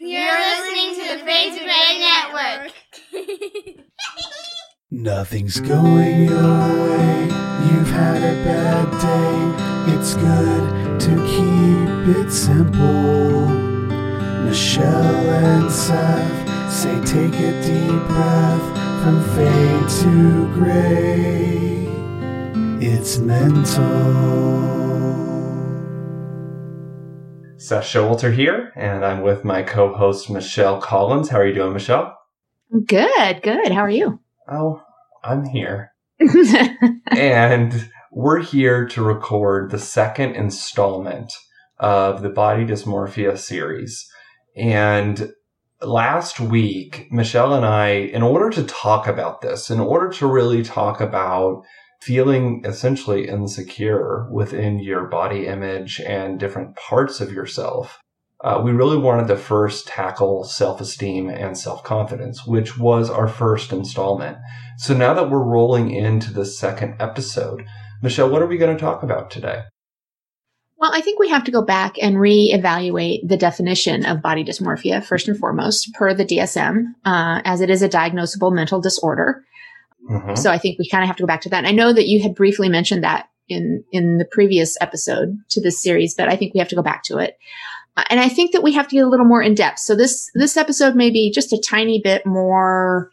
You're listening to the Fade to Gray Network. Nothing's going your way. You've had a bad day. It's good to keep it simple. Michelle and Seth say take a deep breath from fade to gray. It's mental. Seth Showalter here, and I'm with my co-host Michelle Collins. How are you doing, Michelle? Good, good. How are you? Oh, I'm here. and we're here to record the second installment of the body dysmorphia series. And last week, Michelle and I, in order to talk about this, in order to really talk about feeling essentially insecure within your body image and different parts of yourself, uh, we really wanted to first tackle self esteem and self confidence, which was our first installment. So now that we're rolling into the second episode, Michelle, what are we going to talk about today? Well, I think we have to go back and reevaluate the definition of body dysmorphia, first and foremost, per the DSM, uh, as it is a diagnosable mental disorder. Mm-hmm. So I think we kind of have to go back to that. And I know that you had briefly mentioned that in, in the previous episode to this series, but I think we have to go back to it. Uh, and I think that we have to get a little more in depth. So this, this episode may be just a tiny bit more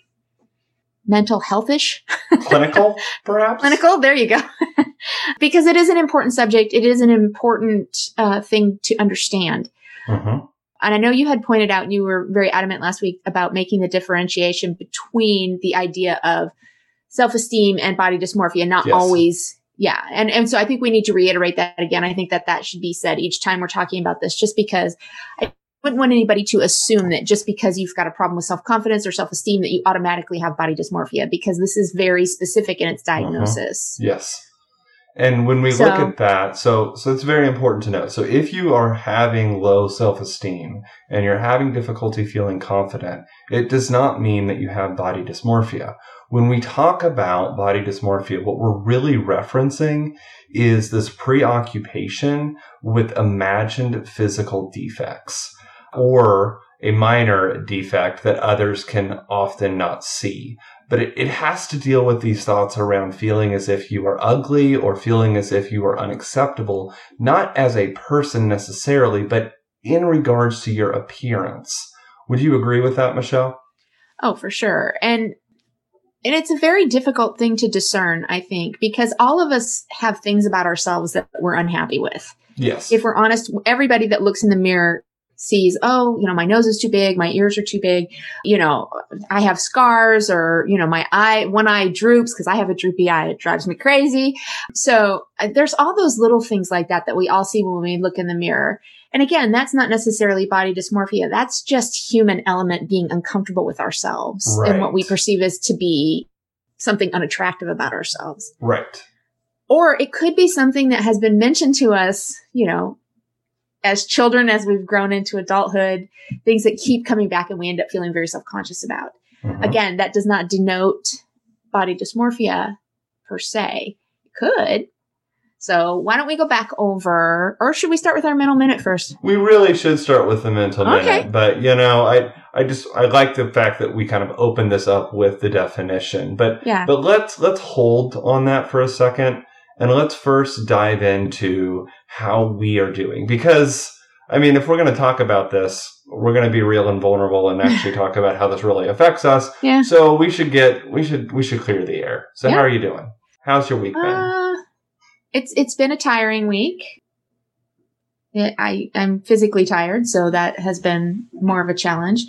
mental healthish. Clinical, perhaps? Clinical, there you go. because it is an important subject. It is an important uh, thing to understand. Mm-hmm. And I know you had pointed out, and you were very adamant last week about making the differentiation between the idea of self-esteem and body dysmorphia, not yes. always. Yeah. And, and so I think we need to reiterate that again. I think that that should be said each time we're talking about this, just because I wouldn't want anybody to assume that just because you've got a problem with self-confidence or self-esteem that you automatically have body dysmorphia because this is very specific in its uh-huh. diagnosis. Uh-huh. Yes. And when we so, look at that, so so it's very important to know. So if you are having low self-esteem and you're having difficulty feeling confident, it does not mean that you have body dysmorphia. When we talk about body dysmorphia, what we're really referencing is this preoccupation with imagined physical defects or a minor defect that others can often not see. But it, it has to deal with these thoughts around feeling as if you are ugly or feeling as if you are unacceptable, not as a person necessarily, but in regards to your appearance. Would you agree with that, Michelle? Oh, for sure. And and it's a very difficult thing to discern, I think, because all of us have things about ourselves that we're unhappy with. Yes. If we're honest, everybody that looks in the mirror sees, oh, you know, my nose is too big, my ears are too big, you know, I have scars or, you know, my eye, one eye droops because I have a droopy eye. It drives me crazy. So uh, there's all those little things like that that we all see when we look in the mirror. And again, that's not necessarily body dysmorphia. That's just human element being uncomfortable with ourselves right. and what we perceive as to be something unattractive about ourselves. Right. Or it could be something that has been mentioned to us, you know, as children, as we've grown into adulthood, things that keep coming back and we end up feeling very self conscious about. Mm-hmm. Again, that does not denote body dysmorphia per se. It could. So why don't we go back over, or should we start with our mental minute first? We really should start with the mental okay. minute, but you know, I I just I like the fact that we kind of opened this up with the definition, but yeah. but let's let's hold on that for a second and let's first dive into how we are doing. Because, I mean, if we're going to talk about this, we're going to be real and vulnerable and actually talk about how this really affects us. Yeah. So we should get, we should, we should clear the air. So yeah. how are you doing? How's your week been? Uh, it's, it's been a tiring week. I, I'm physically tired, so that has been more of a challenge.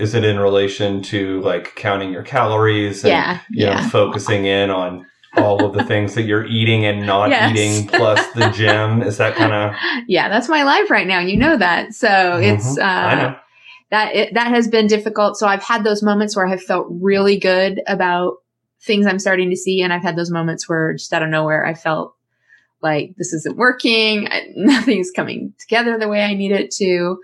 Is it in relation to like counting your calories and yeah, you yeah. know, focusing in on all of the things that you're eating and not yes. eating plus the gym is that kind of yeah that's my life right now you know that so mm-hmm. it's uh that it, that has been difficult so i've had those moments where i have felt really good about things i'm starting to see and i've had those moments where just out of nowhere i felt like this isn't working nothing's coming together the way i need it to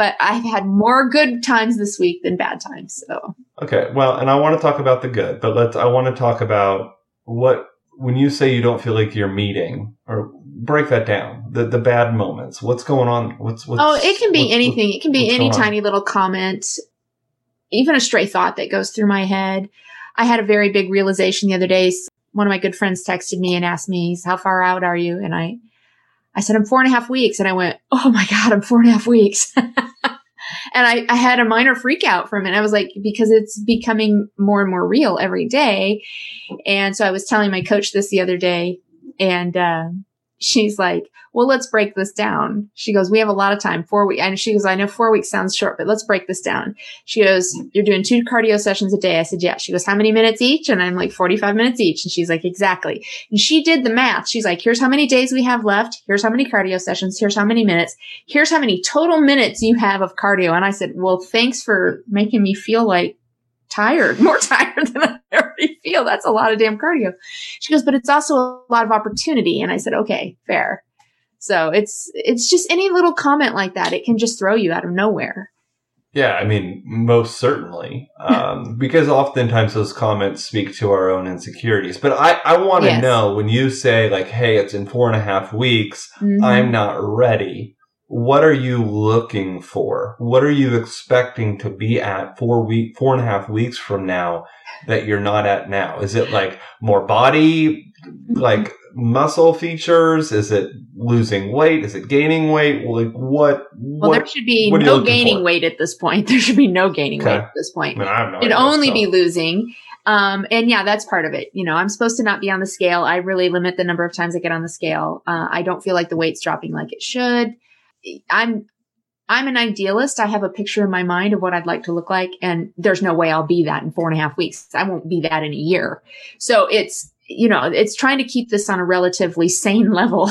but I've had more good times this week than bad times. So okay, well, and I want to talk about the good, but let's. I want to talk about what when you say you don't feel like you're meeting or break that down. The the bad moments. What's going on? What's, what's oh, it can be what's, anything. it can be any tiny little comment, even a stray thought that goes through my head. I had a very big realization the other day. One of my good friends texted me and asked me, "How far out are you?" And I, I said, "I'm four and a half weeks." And I went, "Oh my god, I'm four and a half weeks." and I, I had a minor freak out from it. I was like, because it's becoming more and more real every day. And so I was telling my coach this the other day, and uh, she's like, well, let's break this down. She goes, we have a lot of time, four weeks. And she goes, I know four weeks sounds short, but let's break this down. She goes, you're doing two cardio sessions a day. I said, yeah. She goes, how many minutes each? And I'm like, 45 minutes each. And she's like, exactly. And she did the math. She's like, here's how many days we have left. Here's how many cardio sessions. Here's how many minutes. Here's how many total minutes you have of cardio. And I said, well, thanks for making me feel like tired, more tired than I feel. That's a lot of damn cardio. She goes, but it's also a lot of opportunity. And I said, okay, fair. So it's it's just any little comment like that. It can just throw you out of nowhere. Yeah, I mean, most certainly, um, because oftentimes those comments speak to our own insecurities. But I, I want to yes. know when you say like, "Hey, it's in four and a half weeks. Mm-hmm. I'm not ready." What are you looking for? What are you expecting to be at four week, four and a half weeks from now that you're not at now? Is it like more body, like muscle features? Is it losing weight? Is it gaining weight? Like what? Well, what, there should be no gaining for? weight at this point. There should be no gaining okay. weight at this point. I mean, no It'd only so. be losing. Um, and yeah, that's part of it. You know, I'm supposed to not be on the scale. I really limit the number of times I get on the scale. Uh, I don't feel like the weight's dropping like it should. I'm I'm an idealist. I have a picture in my mind of what I'd like to look like, and there's no way I'll be that in four and a half weeks. I won't be that in a year. So it's you know, it's trying to keep this on a relatively sane level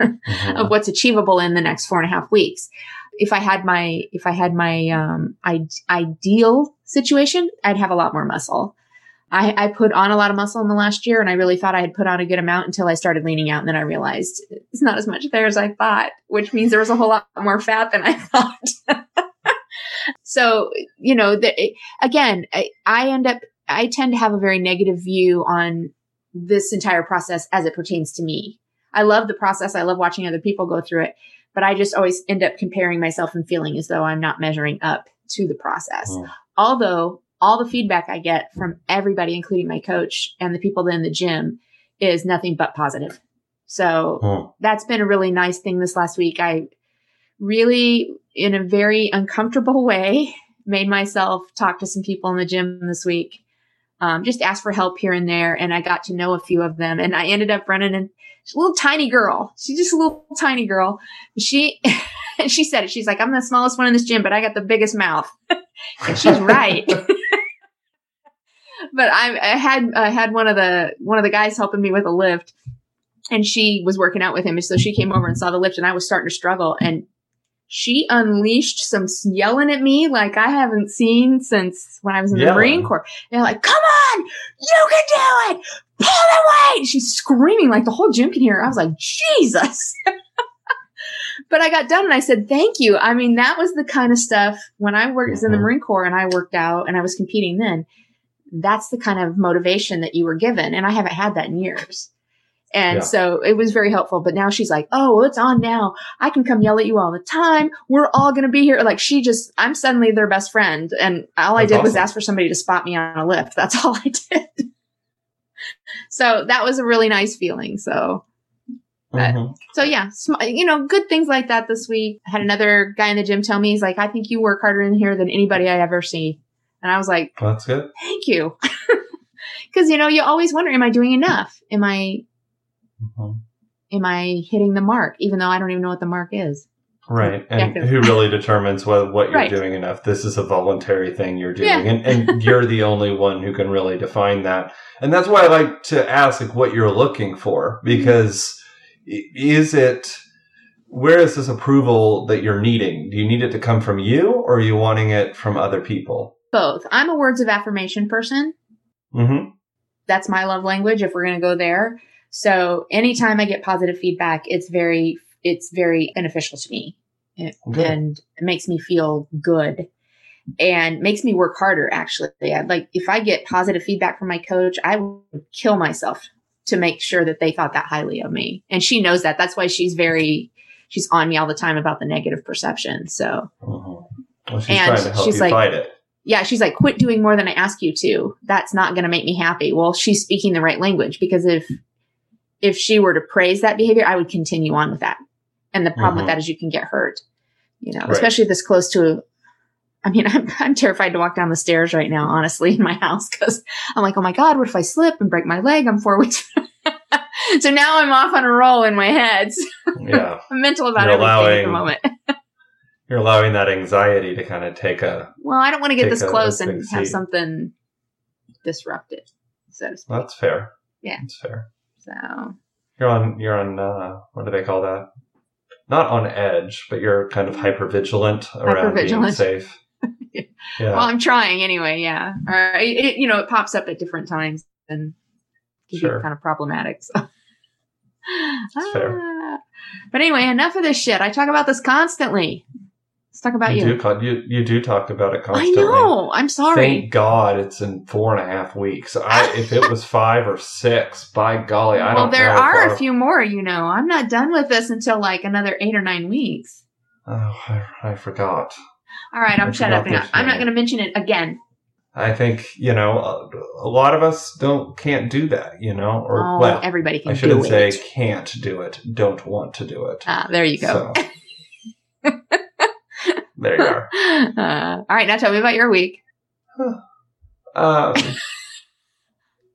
mm-hmm. of what's achievable in the next four and a half weeks. If I had my, if I had my, um, I- ideal situation, I'd have a lot more muscle. I, I put on a lot of muscle in the last year and I really thought I had put on a good amount until I started leaning out. And then I realized it's not as much there as I thought, which means there was a whole lot more fat than I thought. so, you know, the, again, I, I end up, I tend to have a very negative view on this entire process as it pertains to me. I love the process. I love watching other people go through it, but I just always end up comparing myself and feeling as though I'm not measuring up to the process. Oh. Although all the feedback I get from everybody, including my coach and the people in the gym is nothing but positive. So oh. that's been a really nice thing this last week. I really, in a very uncomfortable way, made myself talk to some people in the gym this week um, just asked for help here and there. And I got to know a few of them. And I ended up running in a little tiny girl. She's just a little tiny girl. She, and she said it. She's like, I'm the smallest one in this gym, but I got the biggest mouth. and she's right. but I, I had, I had one of the, one of the guys helping me with a lift and she was working out with him. And so she came over and saw the lift and I was starting to struggle and she unleashed some yelling at me like I haven't seen since when I was in the Marine Corps. They're like, come on, you can do it. Pull the weight. She's screaming like the whole gym can hear her. I was like, Jesus. but I got done and I said, thank you. I mean, that was the kind of stuff when I worked mm-hmm. in the mm-hmm. Marine Corps and I worked out and I was competing then. That's the kind of motivation that you were given. And I haven't had that in years. And yeah. so it was very helpful. But now she's like, Oh, it's on now. I can come yell at you all the time. We're all going to be here. Like she just, I'm suddenly their best friend. And all That's I did awesome. was ask for somebody to spot me on a lift. That's all I did. so that was a really nice feeling. So, mm-hmm. so yeah, sm- you know, good things like that this week. I had another guy in the gym tell me, he's like, I think you work harder in here than anybody I ever see. And I was like, That's good. Thank you. Cause you know, you always wonder, am I doing enough? Am I, Mm-hmm. Am I hitting the mark, even though I don't even know what the mark is? Right. And who really determines what, what you're right. doing enough? This is a voluntary thing you're doing. Yeah. And, and you're the only one who can really define that. And that's why I like to ask like what you're looking for, because is it, where is this approval that you're needing? Do you need it to come from you or are you wanting it from other people? Both. I'm a words of affirmation person. Mm-hmm. That's my love language if we're going to go there. So anytime I get positive feedback, it's very, it's very beneficial to me okay. and it makes me feel good and makes me work harder. Actually, I'd like if I get positive feedback from my coach, I would kill myself to make sure that they thought that highly of me. And she knows that. That's why she's very, she's on me all the time about the negative perception. So, Mm-hmm. Well, she's And trying to help she's you like- fight it. Yeah, she's like, quit doing more than I ask you to. That's not going to make me happy. Well, she's speaking the right language because if, if she were to praise that behavior, I would continue on with that. And the problem Mhm. with that is you can get hurt, you know, Right. especially this close to, I mean, I'm, I'm terrified to walk down the stairs right now, honestly, in my house because I'm like, oh my God, what if I slip and break my leg? I'm four weeks. so now I'm off on a roll in my head. Yeah. I'm mental about You're everything at the allowing- moment. You're allowing that anxiety to kind of take a. Well, I don't want to get this a- close and have seat. something disrupted, so to speak. That's fair. Yeah. That's fair. So You're on. You're on. Uh, what do they call that? Not on edge, but you're kind of hyper vigilant around being safe. Yeah. Well, I'm trying anyway. Yeah. Or it, it- you know, it pops up at different times and can Sure. be kind of problematic. So. That's fair. Ah. But anyway, enough of this shit. I talk about this constantly. Let's talk about you, you. do. You you do talk about it constantly. I know. I'm sorry. Thank God it's in four and a half weeks. I, if it was five or six, by golly, I well, don't there know. if are a few more. You know, I'm not done with this until like another eight or nine weeks. Oh, I, I forgot. All right, I'm I shut up now. I'm not going to mention it again. I think you know a, a lot of us don't can't do that. You know, or oh, well, everybody can I shouldn't say can't do it. Don't want to do it. Ah, there you go. So, there you are. Uh, all right, now tell me about your week. Um,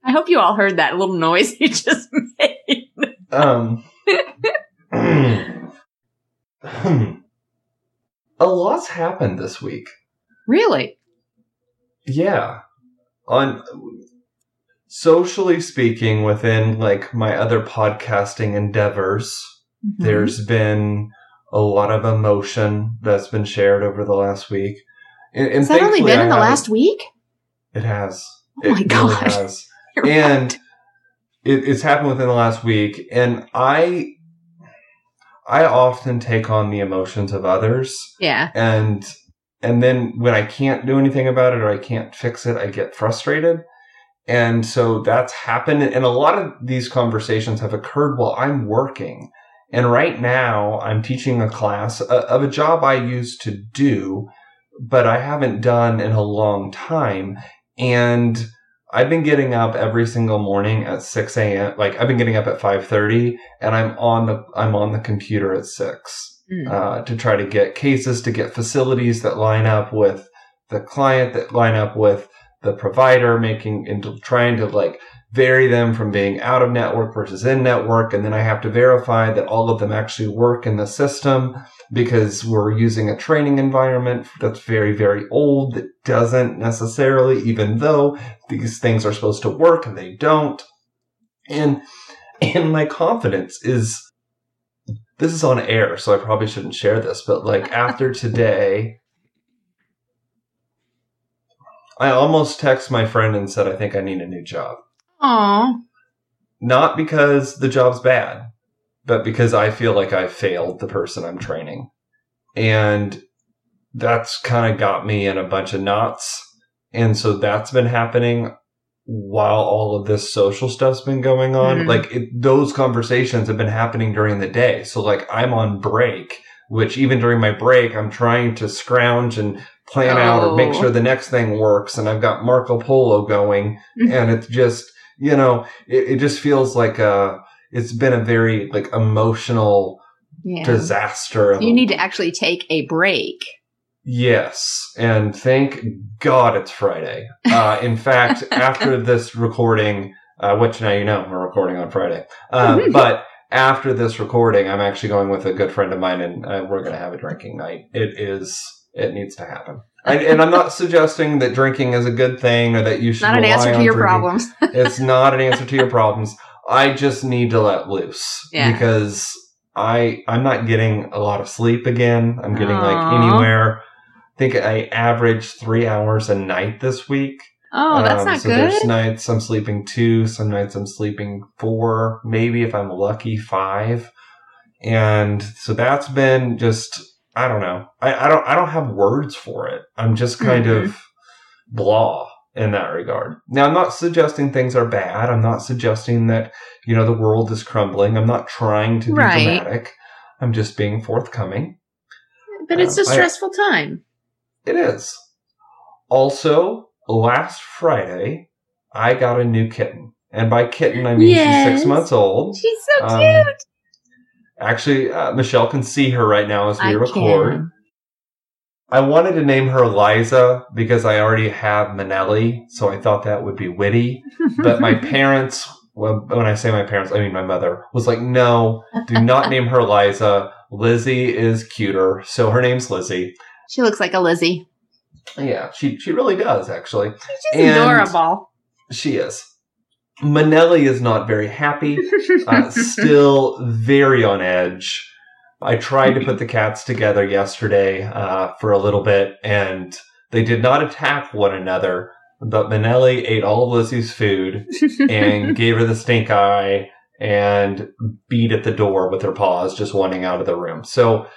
I hope you all heard that little noise you just made. um, a lot's happened this week. Really? Yeah. On socially speaking, within like my other podcasting endeavors, Mm-hmm. there's been a lot of emotion that's been shared over the last week. And, and Has that only been I in the last week? It has. Oh it my really God. has. and it, it's happened within the last week and i i often take on the emotions of others Yeah. and and then when i can't do anything about it or i can't fix it i get frustrated and so that's happened and a lot of these conversations have occurred while i'm working and right now i'm teaching a class uh, of a job i used to do but i haven't done in a long time and I've been getting up every single morning at 6 a.m. Like I've been getting up at 5:30, and I'm on the I'm on the computer at six Mm. uh, to try to get cases, to get facilities that line up with the client, that line up with the provider, making and trying to like vary them from being out of network versus in network, and then I have to verify that all of them actually work in the system because we're using a training environment that's very very old that doesn't necessarily, even though these things are supposed to work and they don't. And and my confidence is this is on air, so I probably shouldn't share this, but like after today I almost text my friend and said I think I need a new job. Aw. Not because the job's bad, but because I feel like I failed the person I'm training. And that's kind of got me in a bunch of knots. And so that's been happening while all of this social stuff's been going on. Mhm. Like it, those conversations have been happening during the day. So like I'm on break, which even during my break, I'm trying to scrounge and plan out or make Oh. sure the next thing works. And I've got Marco Polo going and it's just, you know, it, it just feels like a, it's been a very like emotional Yeah. disaster. You need to actually take a break. Yes, and thank God it's Friday. Uh, in fact, after this recording, uh, which now you know we're recording on Friday, um, but after this recording, I'm actually going with a good friend of mine, and uh, we're going to have a drinking night. It is, it needs to happen. And, and I'm not suggesting that drinking is a good thing or that you should. Not an answer to your drinking. problems. it's not an answer to your problems. I just need to let loose Yeah. because I I'm not getting a lot of sleep again. I'm getting like anywhere. I think I averaged three hours a night this week. Oh, that's Um, not so There's nights I'm sleeping two. Some nights I'm sleeping four. Maybe if I'm lucky, five. And so that's been just I don't know. I, I don't I don't have words for it. I'm just kind Mhm. of blah. in that regard. Now, I'm not suggesting things are bad. I'm not suggesting that, you know, the world is crumbling. I'm not trying to be right. dramatic. I'm just being forthcoming. But it's a stressful I, time. It is. Also, last Friday, I got a new kitten. And by kitten, I mean yes. she's six months old. She's so um, cute. Actually, uh, Michelle can see her right now as we I record. Can. I wanted to name her Liza because I already have Minnelli, so I thought that would be witty. But my parents, well, when I say my parents, I mean my mother, was like, no, do not name her Liza. Lizzie is cuter, so her name's Lizzie. She looks like a Lizzie. Yeah, she she really does actually. She's and adorable. She is. Minnelli is not very happy, uh, still very on edge. I tried to put the cats together yesterday uh, for a little bit, and they did not attack one another. But Minnelli ate all of Lizzie's food and gave her the stink eye and beat at the door with her paws, just wanting out of the room. So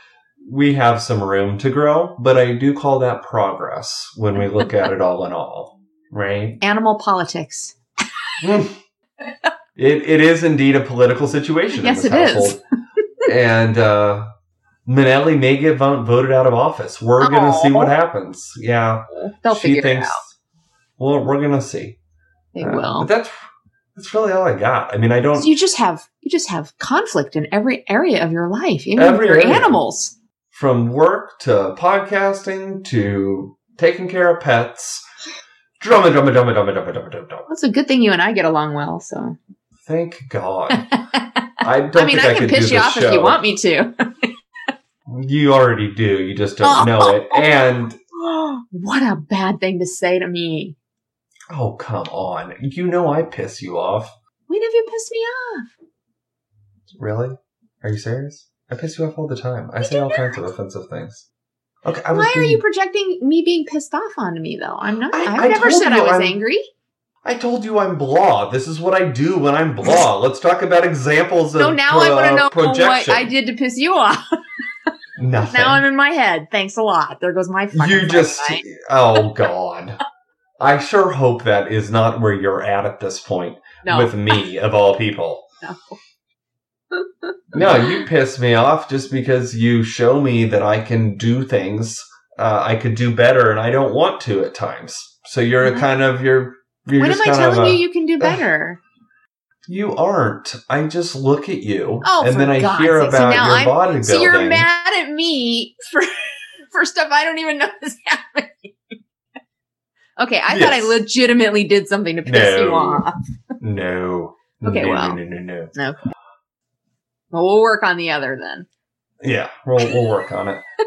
we have some room to grow, but I do call that progress when we look at it all in all, right? Animal politics. it, it is indeed a political situation. Yes, it household. is and uh, Minnelli may get voted out of office. We're going to see what happens. Yeah, they'll she figure thinks, it out. Well, we're going to see. They uh, will. But that's that's really all I got. I mean, I don't. You just have you just have conflict in every area of your life, even every with your area. animals. From work to podcasting to taking care of pets. Drumma, drumma, drumma, drumma, drumma, drumma, drumma. That's a good thing you and I get along well. So. Thank God. I don't. I mean, I, I can piss you off show. if you want me to. you already do. You just don't oh. know it. And what a bad thing to say to me. Oh come on! You know I piss you off. When have you pissed me off? Really? Are you serious? I piss you off all the time. I, say all not. kinds of offensive things. Okay. Why being... are you projecting me being pissed off onto me though? I'm not. I, have never said I was I'm... angry. I told you I'm blah. This is what I do when I'm blah. Let's talk about examples of. So now pro- I want to know projection. what I did to piss you off. Nothing. Now I'm in my head. Thanks a lot. There goes my. You just. Oh God. I sure hope that is not where you're at at this point no. with me of all people. No. no, you piss me off just because you show me that I can do things uh, I could do better, and I don't want to at times. So you're mm-hmm. kind of you're you're when am I telling a, you you can do better? You aren't. I just look at you, oh, and then I God's hear sake. about so your I'm, bodybuilding. So you're mad at me for for stuff I don't even know is happening. okay, I yes. thought I legitimately did something to piss no. you off. no. Okay, no, well, no, no, no, no. Okay. Well, we'll work on the other then. Yeah, we'll we'll work on it.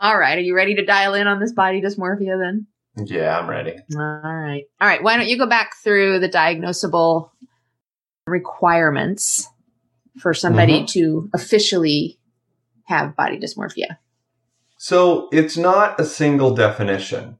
All right, are you ready to dial in on this body dysmorphia then? Yeah, I'm ready. All right. All right. Why don't you go back through the diagnosable requirements for somebody mm-hmm. to officially have body dysmorphia? So it's not a single definition.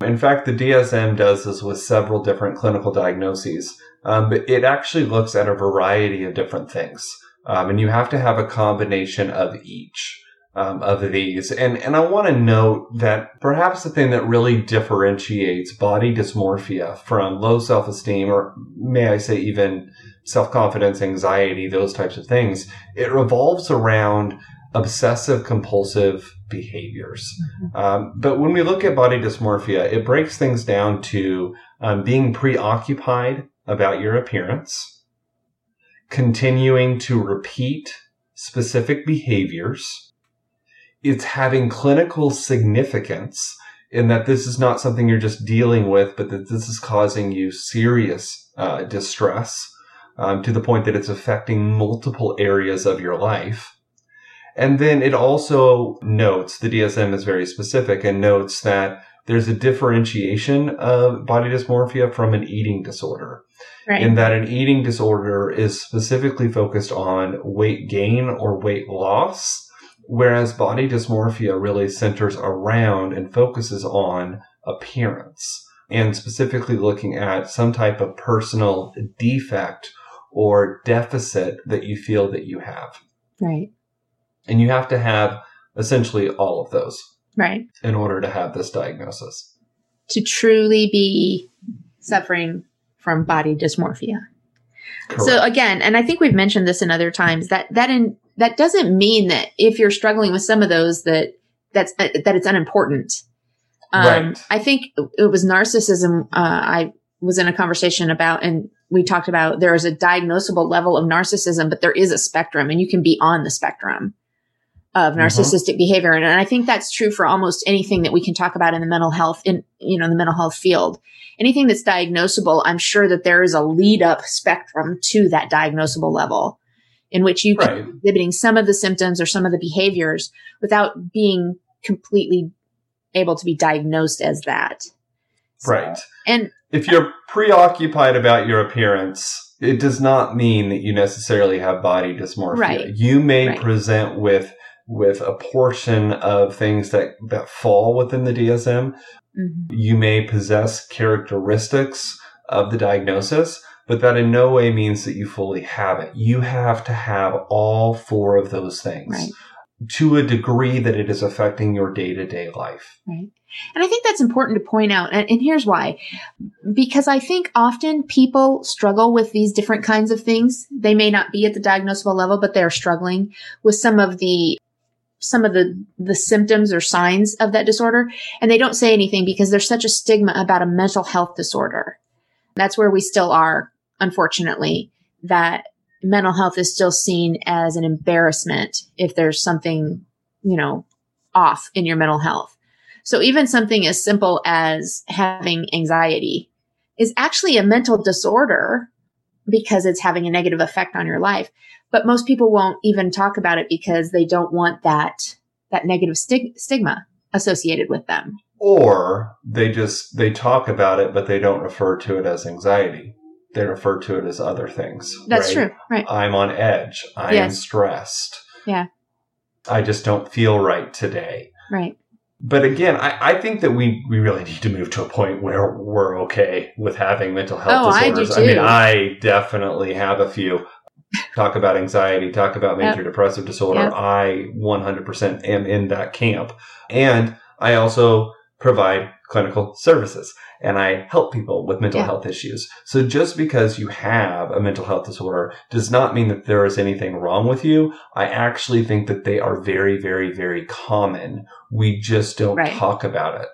In fact, the DSM does this with several different clinical diagnoses, um, but it actually looks at a variety of different things. Um, and you have to have a combination of each um, of these. And, and I want to note that perhaps the thing that really differentiates body dysmorphia from low self esteem, or may I say even self confidence, anxiety, those types of things, it revolves around obsessive compulsive behaviors. Mm-hmm. Um, but when we look at body dysmorphia, it breaks things down to um, being preoccupied about your appearance, continuing to repeat specific behaviors, it's having clinical significance in that this is not something you're just dealing with, but that this is causing you serious uh, distress um, to the point that it's affecting multiple areas of your life. And then it also notes, the DSM is very specific and notes that there's a differentiation of body dysmorphia from an eating disorder. Right. In that an eating disorder is specifically focused on weight gain or weight loss Whereas body dysmorphia really centers around and focuses on appearance and specifically looking at some type of personal defect or deficit that you feel that you have. Right. And you have to have essentially all of those. Right. In order to have this diagnosis. To truly be suffering from body dysmorphia. Correct. So again, and I think we've mentioned this in other times that that in that doesn't mean that if you're struggling with some of those that that's uh, that it's unimportant. Um, right. I think it was narcissism. Uh, I was in a conversation about, and we talked about there is a diagnosable level of narcissism, but there is a spectrum, and you can be on the spectrum of mm-hmm. narcissistic mm-hmm. behavior. And, and I think that's true for almost anything that we can talk about in the mental health in you know the mental health field. Anything that's diagnosable, I'm sure that there is a lead up spectrum to that diagnosable level in which you right. can be exhibiting some of the symptoms or some of the behaviors without being completely able to be diagnosed as that. So, right. And if you're preoccupied about your appearance, it does not mean that you necessarily have body dysmorphia. Right. You may right. present with with a portion of things that that fall within the DSM. Mm-hmm. You may possess characteristics of the diagnosis, but that in no way means that you fully have it. You have to have all four of those things. Right to a degree that it is affecting your day to day life. Right. And I think that's important to point out. And, and, here's why. Because I think often people struggle with these different kinds of things. They may not be at the diagnosable level, but they're struggling with some of the some of the the symptoms or signs of that disorder and they don't say anything because there's such a stigma about a mental health disorder that's where we still are unfortunately that mental health is still seen as an embarrassment if there's something, you know, off in your mental health. So even something as simple as having anxiety is actually a mental disorder because it's having a negative effect on your life. But most people won't even talk about it because they don't want that, that negative stig- stigma associated with them. Or they just, they talk about it, but they don't refer to it as anxiety they refer to it as other things. That's right? true. Right. I'm on edge. I yes. am stressed. Yeah. I just don't feel right today. Right. But again, I, I think that we, we really need to move to a point where we're okay with having mental health oh, disorders. I. I mean, I definitely have a few. Talk about anxiety, talk about major yep. depressive disorder. Yep. I 100% am in that camp. And I also provide clinical services and I help people with mental yeah. health issues. So just because you have a mental health disorder does not mean that there is anything wrong with you. I actually think that they are very, very, very common. We just don't right. talk about it.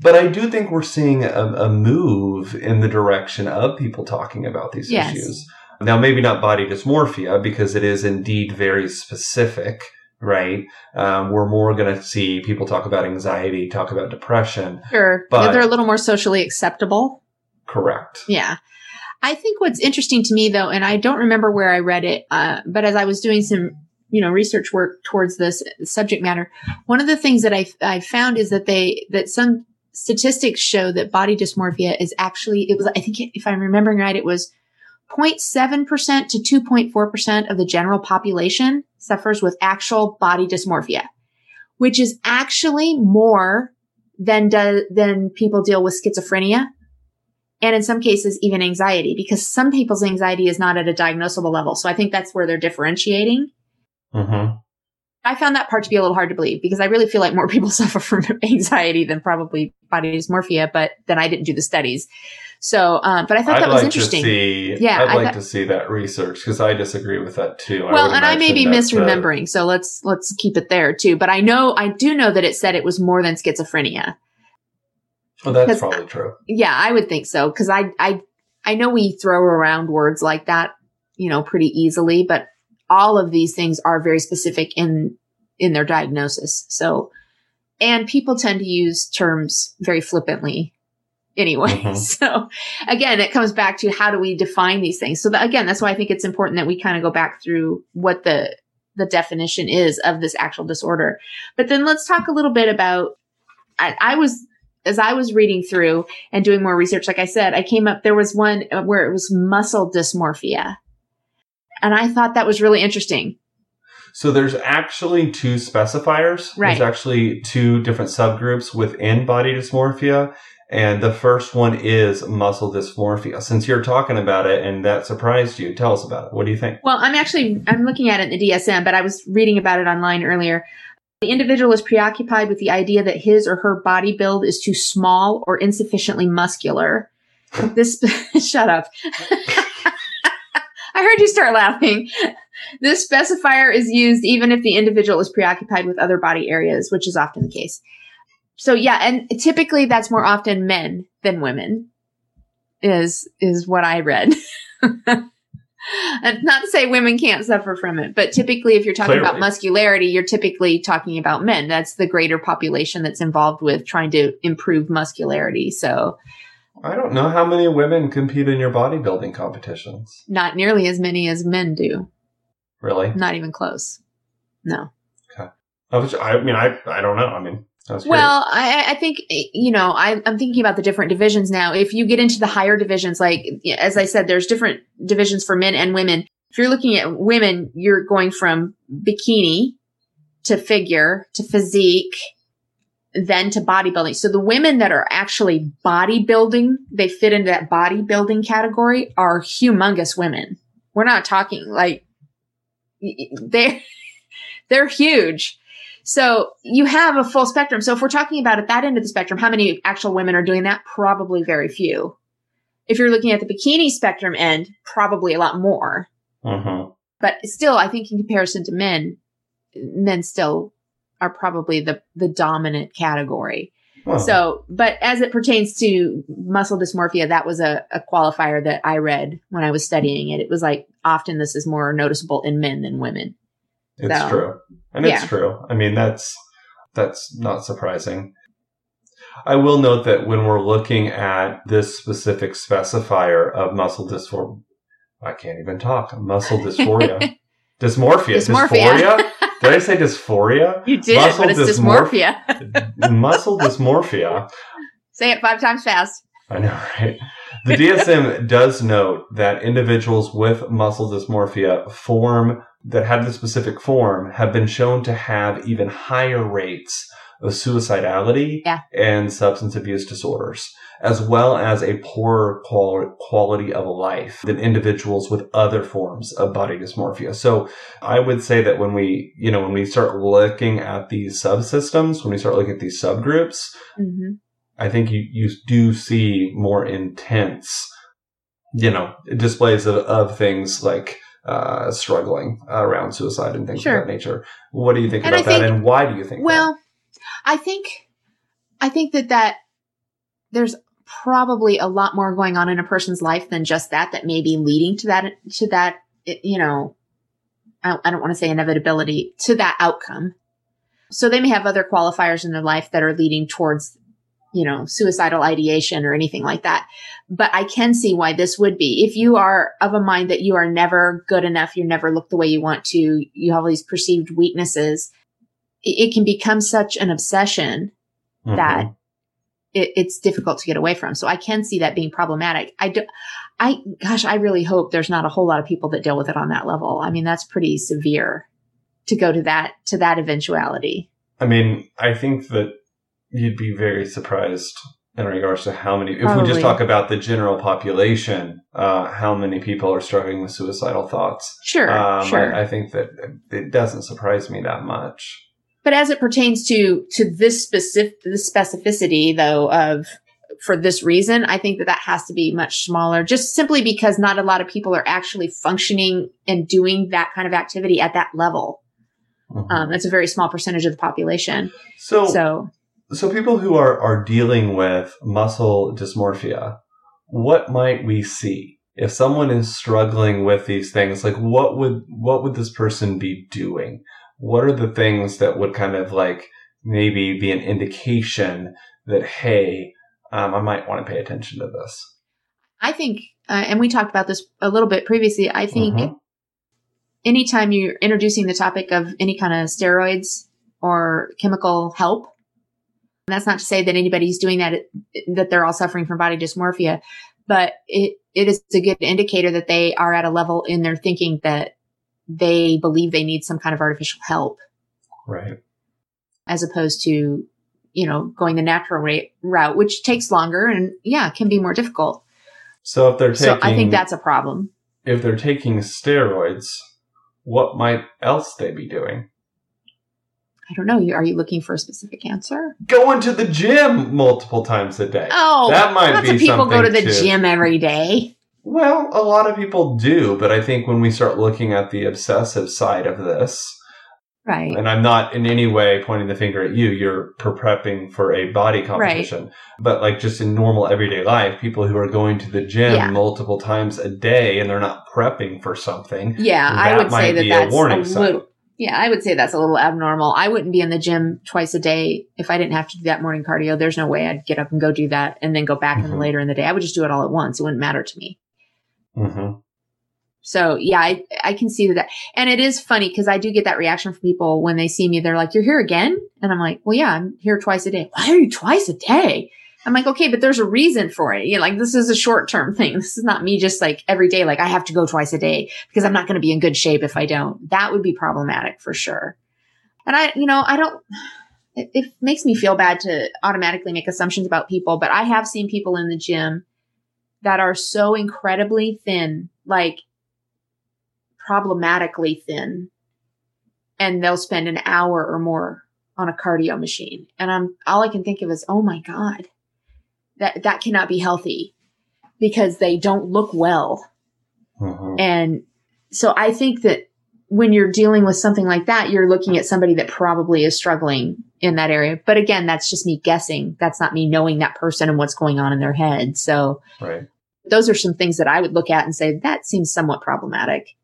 But I do think we're seeing a, a, move in the direction of people talking about these yes. issues. Now, maybe not body dysmorphia because it is indeed very specific right? Um, we're more going to see people talk about anxiety, talk about depression. Sure. But they're a little more socially acceptable. Correct. Yeah. I think what's interesting to me though, and I don't remember where I read it, uh, but as I was doing some, you know, research work towards this subject matter, one of the things that I, I found is that they, that some statistics show that body dysmorphia is actually, it was, I think if I'm remembering right, it was 0.7% to 2.4% of the general population suffers with actual body dysmorphia, which is actually more than do, than people deal with schizophrenia. And in some cases, even anxiety, because some people's anxiety is not at a diagnosable level. So I think that's where they're differentiating. Mm-hmm. I found that part to be a little hard to believe because I really feel like more people suffer from anxiety than probably body dysmorphia, but then I didn't do the studies. So, um, but I thought I'd that was like interesting. See, yeah, I'd I like th- to see that research because I disagree with that too. Well, I and I may be misremembering, the... so let's let's keep it there too. But I know I do know that it said it was more than schizophrenia. Well, that's probably true. Yeah, I would think so because I I I know we throw around words like that, you know, pretty easily, but all of these things are very specific in in their diagnosis. So, and people tend to use terms very flippantly anyway. Mm-hmm. So again, it comes back to how do we define these things? So that, again, that's why I think it's important that we kind of go back through what the the definition is of this actual disorder. But then let's talk a little bit about I, I was as I was reading through and doing more research, like I said, I came up there was one where it was muscle dysmorphia. And I thought that was really interesting. So there's actually two specifiers. Right. There's actually two different subgroups within body dysmorphia. And the first one is muscle dysmorphia. Since you're talking about it and that surprised you, tell us about it. What do you think? Well, I'm actually I'm looking at it in the DSM, but I was reading about it online earlier. The individual is preoccupied with the idea that his or her body build is too small or insufficiently muscular. This, shut up. I heard you start laughing. This specifier is used even if the individual is preoccupied with other body areas, which is often the case. So yeah, and typically that's more often men than women is is what I read. not to say women can't suffer from it, but typically if you're talking Clearly. about muscularity, you're typically talking about men. That's the greater population that's involved with trying to improve muscularity. So I don't know how many women compete in your bodybuilding competitions. Not nearly as many as men do. Really? Not even close. No. Okay. I, I mean, I, I don't know. I mean, well, I, I, think eh, you know I, am thinking about the different divisions now. If you get into the higher divisions, like as I said, there's different divisions for men and women. If you're looking at women, you're going from bikini to figure to physique, then to bodybuilding. So the women that are actually bodybuilding, they fit into that bodybuilding category, are humongous women. We're not talking like they're they're huge. So you have a full spectrum. So if we're talking about at that end of the spectrum, how many actual women are doing that? Probably very few. If you're looking at the bikini spectrum end, probably a lot more. Mm-hmm. But still, I think in comparison to men, men still are probably the the dominant category. So, but as it pertains to muscle dysmorphia, that was a, a qualifier that I read when I was studying it. It was like often this is more noticeable in men than women. It's so, true. And it's true. I mean, that's, that's not surprising. I will note that when we're looking at this specific specifier of muscle dysphoria, I can't even talk, muscle dysphoria, dysmorphia, dysmorphia. dysphoria. Did I say dysphoria? You did, muscle but it's dysmorphia. dysmorphia. muscle dysmorphia. Say it five times fast. I know, right? The DSM does note that individuals with muscle dysmorphia form that have the specific form have been shown to have even higher rates of suicidality yeah. and substance abuse disorders, as well as a poorer quality of life than individuals with other forms of body dysmorphia. So I would say that when we, you know, when we start looking at these subsystems, when we start looking at these subgroups, mm-hmm. I think you, you do see more intense, you know, displays of, of things like uh, struggling around suicide and things sure. of that nature. What do you think and about think, that, and why do you think? Well, that? I think, I think that that there's probably a lot more going on in a person's life than just that that may be leading to that to that you know I, I don't want to say inevitability to that outcome so they may have other qualifiers in their life that are leading towards you know, suicidal ideation or anything like that. But I can see why this would be. If you are of a mind that you are never good enough, you never look the way you want to, you have all these perceived weaknesses, it, can become such an obsession mm-hmm. that it, it's difficult to get away from. So I can see that being problematic. I do, I, gosh, I really hope there's not a whole lot of people that deal with it on that level. I mean, that's pretty severe to go to that, to that eventuality. I mean, I think that you'd be very surprised in regards to how many, if Probably. we just talk about the general population, uh, how many people are struggling with suicidal thoughts. Sure, um, sure. I, I, think that it doesn't surprise me that much. But as it pertains to to this specific the specificity though of for this reason, I think that that has to be much smaller, just simply because not a lot of people are actually functioning and doing that kind of activity at that level. Mm-hmm. Um, that's a very small percentage of the population. So, so so people who are, are dealing with muscle dysmorphia, what might we see? If someone is struggling with these things, like what would, what would this person be doing? What are the things that would kind of like maybe be an indication that, hey, um, I might want to pay attention to this? I think, uh, and we talked about this a little bit previously. I think mm-hmm. anytime you're introducing the topic of any kind of steroids or chemical help, that's not to say that anybody's doing that, that they're all suffering from body dysmorphia, but it, it is a good indicator that they are at a level in their thinking that they believe they need some kind of artificial help. Right. As opposed to, you know, going the natural rate, route, which takes longer and yeah, can be more difficult. So if they're taking, so I think that's a problem. If they're taking steroids, what might else they be doing? I don't know. Are you looking for a specific answer? Going to the gym multiple times a day. Oh, that might lots be of people go to the too. gym every day. Well, a lot of people do, but I think when we start looking at the obsessive side of this, Right. and I'm not in any way pointing the finger at you, you're prepping for a body competition. But like just in normal everyday life, people who are going to the gym Yeah. multiple times a day and they're not prepping for something. Yeah, I would say that be a that's a, warning sign. Yeah, I would say that's a little abnormal. I wouldn't be in the gym twice a day if I didn't have to do that morning cardio. There's no way I'd get up and go do that and then go back in Mhm. later in the day. I would just do it all at once. It wouldn't matter to me. hmm So yeah, I, I can see that. And it is funny because I do get that reaction from people when they see me. They're like, you're here again? And I'm like, well, yeah, I'm here twice a day. Why are you twice a day? I'm like, okay, but there's a reason for it. You know, like this is a short term thing. This is not me just like every day, like I have to go twice a day because I'm not going to be in good shape if I don't. That would be problematic for sure. And I, you know, I don't, it, it makes me feel bad to automatically make assumptions about people, but I have seen people in the gym that are so incredibly thin, like problematically thin, and they'll spend an hour or more on a cardio machine. And I'm all I can think of is, oh my God, that that cannot be healthy because they don't look well. hmm And so I think that when you're dealing with something like that, you're looking at somebody that probably is struggling in that area. But again, that's just me guessing. That's not me knowing that person and what's going on in their head. So Right. those are some things that I would look at and say that seems somewhat problematic.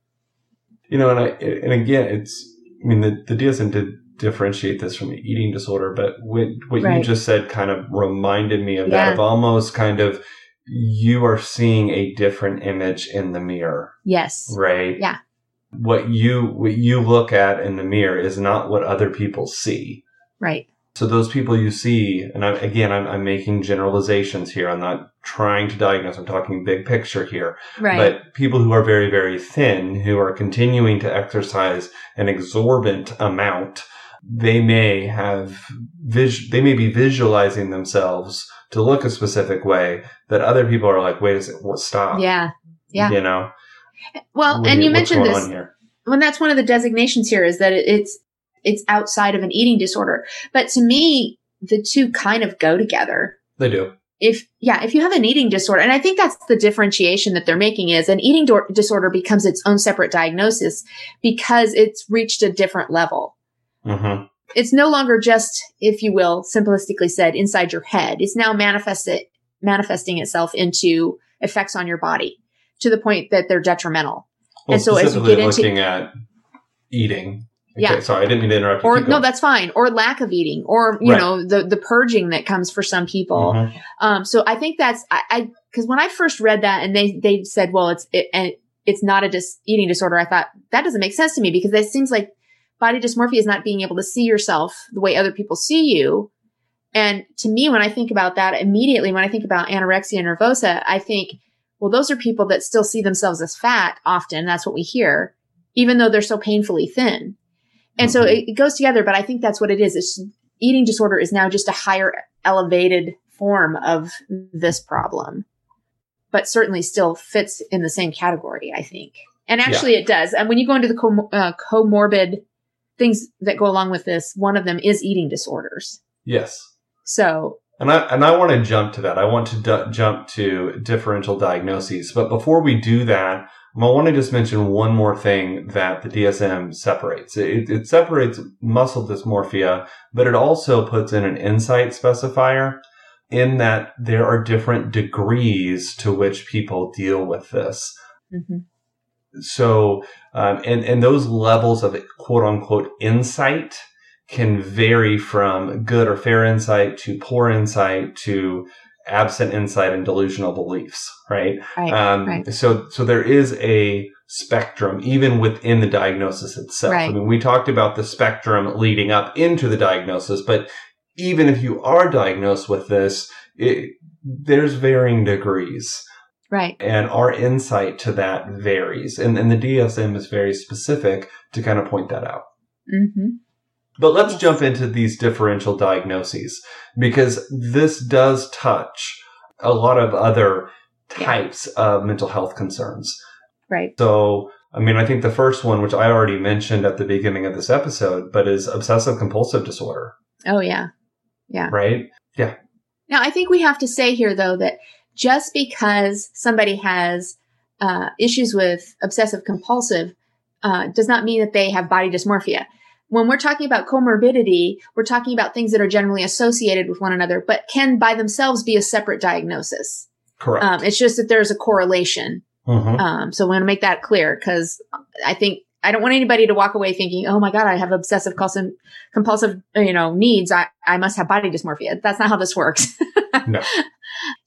You know, and I, and again, it's, I mean, the, the DSM did differentiate this from an eating disorder, but what, what you just said kind of reminded me of Yeah. that, of almost kind of, you are seeing a different image in the mirror, Yes. right? Yeah. What you, what you look at in the mirror is not what other people see. Right. So those people you see, and I, again, I'm, I'm making generalizations here. I'm not trying to diagnose. I'm talking big picture here. Right. But people who are very, very thin, who are continuing to exercise an exorbitant amount, they may have vis- they may be visualizing themselves to look a specific way that other people are like, wait a second, what stop? yeah. Yeah. You know? Well, What- and you mentioned this. When that's one of the designations here is that it's it's outside of an eating disorder. But to me, the two kind of go together. They do. if yeah if you have an eating disorder and i think that's the differentiation that they're making is an eating do- disorder becomes its own separate diagnosis because it's reached a different level hmm it's no longer just if you will simplistically said inside your head it's now manifested manifesting itself into effects on your body to the point that they're detrimental Well, And so as you get into- looking at eating. Okay, Yeah. Sorry, I didn't mean to interrupt you. or no that's fine or lack of eating or you Right. know the the purging that comes for some people Mhm. Um, so I think that's I because when I first read that and they they said, well, it's it, and it's not a dis- eating disorder. I thought that doesn't make sense to me because it seems like body dysmorphia is not being able to see yourself the way other people see you. And to me, when I think about that immediately, when I think about anorexia nervosa, I think, well, those are people that still see themselves as fat. Often, that's what we hear, even though they're so painfully thin. And so Mhm. it, it goes together. But I think that's what it is. It's eating disorder is now just a higher elevated form of this problem, but certainly still fits in the same category, I think. And actually, it does. And when you go into the com- uh, comorbid things that go along with this, one of them is eating disorders. Yes. So, And I and I want to jump to that. I want to d- jump to differential diagnoses. But before we do that, I want to just mention one more thing that the DSM separates. It, it separates muscle dysmorphia, but it also puts in an insight specifier in that there are different degrees to which people deal with this. mhm. So, um, and, and those levels of quote unquote insight can vary from good or fair insight to poor insight to absent insight and delusional beliefs, right? right. Um, right. So, so there is a spectrum even within the diagnosis itself. I mean, we talked about the spectrum leading up into the diagnosis, but even if you are diagnosed with this, it, there's varying degrees right. and our insight to that varies. And, and the DSM is very specific to kind of point that out. Mm-hmm. But let's Yes. jump into these differential diagnoses because this does touch a lot of other Yeah. types of mental health concerns. Right. So, I mean, I think the first one, which I already mentioned at the beginning of this episode, but is obsessive compulsive disorder. Oh, yeah. Yeah. Right? Yeah. Now, I think we have to say here, though, that just because somebody has uh, issues with obsessive compulsive uh, does not mean that they have body dysmorphia. When we're talking about comorbidity, we're talking about things that are generally associated with one another, but can by themselves be a separate diagnosis. Correct. Um, it's just that there's a correlation. Mhm. Um, so we want to make that clear because I think I don't want anybody to walk away thinking, "Oh my God, I have obsessive compulsive, compulsive, you know, needs. I I must have body dysmorphia." That's not how this works. No.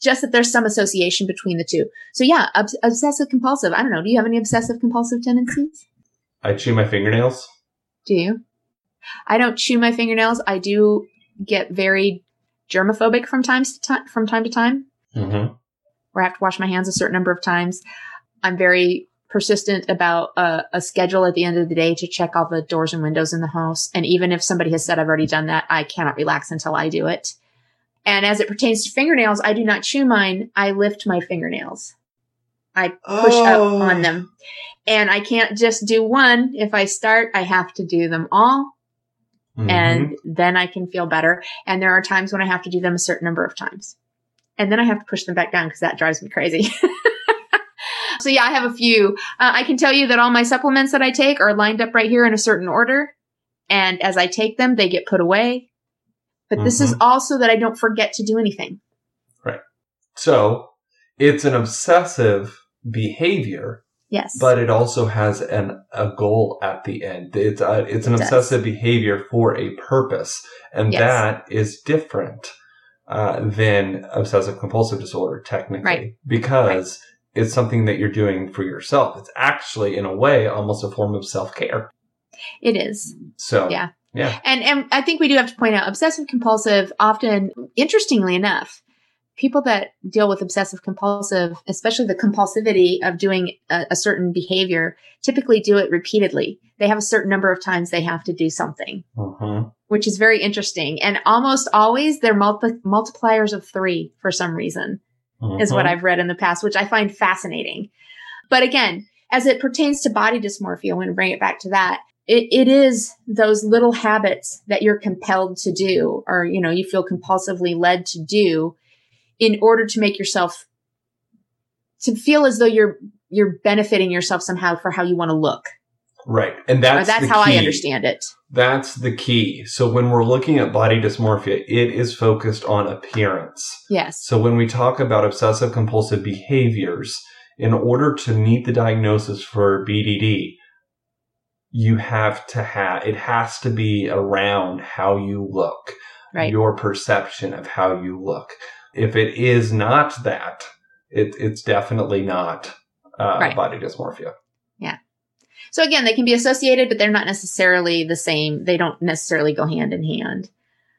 Just that there's some association between the two. So yeah, obs- obsessive compulsive. I don't know. Do you have any obsessive compulsive tendencies? I chew my fingernails. Do you? I don't chew my fingernails. I do get very germophobic from times to time from time to time. Mm-hmm. where I have to wash my hands a certain number of times. I'm very persistent about a, a schedule at the end of the day to check all the doors and windows in the house. And even if somebody has said I've already done that, I cannot relax until I do it. And as it pertains to fingernails, I do not chew mine. I lift my fingernails. I push up Oh. on them. And I can't just do one. If I start, I have to do them all Mm-hmm. and then I can feel better. And there are times when I have to do them a certain number of times. And then I have to push them back down because that drives me crazy. so yeah, I have a few. Uh, I can tell you that all my supplements that I take are lined up right here in a certain order. And as I take them, they get put away. But this is also that I don't forget to do anything. Right. So it's an obsessive behavior, Yes. but it also has an a goal at the end. It's a, it's an It obsessive behavior for a purpose, and Yes. that is different uh, than obsessive compulsive disorder, technically, Right. because it's something that you're doing for yourself. It's actually, in a way, almost a form of self care. it is. So Yeah. Yeah, And and I think we do have to point out obsessive compulsive often interestingly enough people that deal with obsessive compulsive especially the compulsivity of doing a, a certain behavior typically do it repeatedly. They have a certain number of times they have to do something, Mhm. which is very interesting and almost always they're multi- multipliers of 3 for some reason is what Mhm. I've read in the past, which I find fascinating. But again, as it pertains to body dysmorphia, when we bring it back to that, it, it is those little habits that you're compelled to do, or you know, you feel compulsively led to do, in order to make yourself to feel as though you're you're benefiting yourself somehow for how you want to look. right, and Or that's how I understand it. That's the key. So when we're looking at body dysmorphia, it is focused on appearance. Yes. So when we talk about obsessive compulsive behaviors, in order to meet the diagnosis for BDD, you have to have, it has to be around how you look, Right. your perception of how you look. If it is not that, it, it's definitely not uh, Right. body dysmorphia. Yeah. So again, they can be associated, but they're not necessarily the same. They don't necessarily go hand in hand.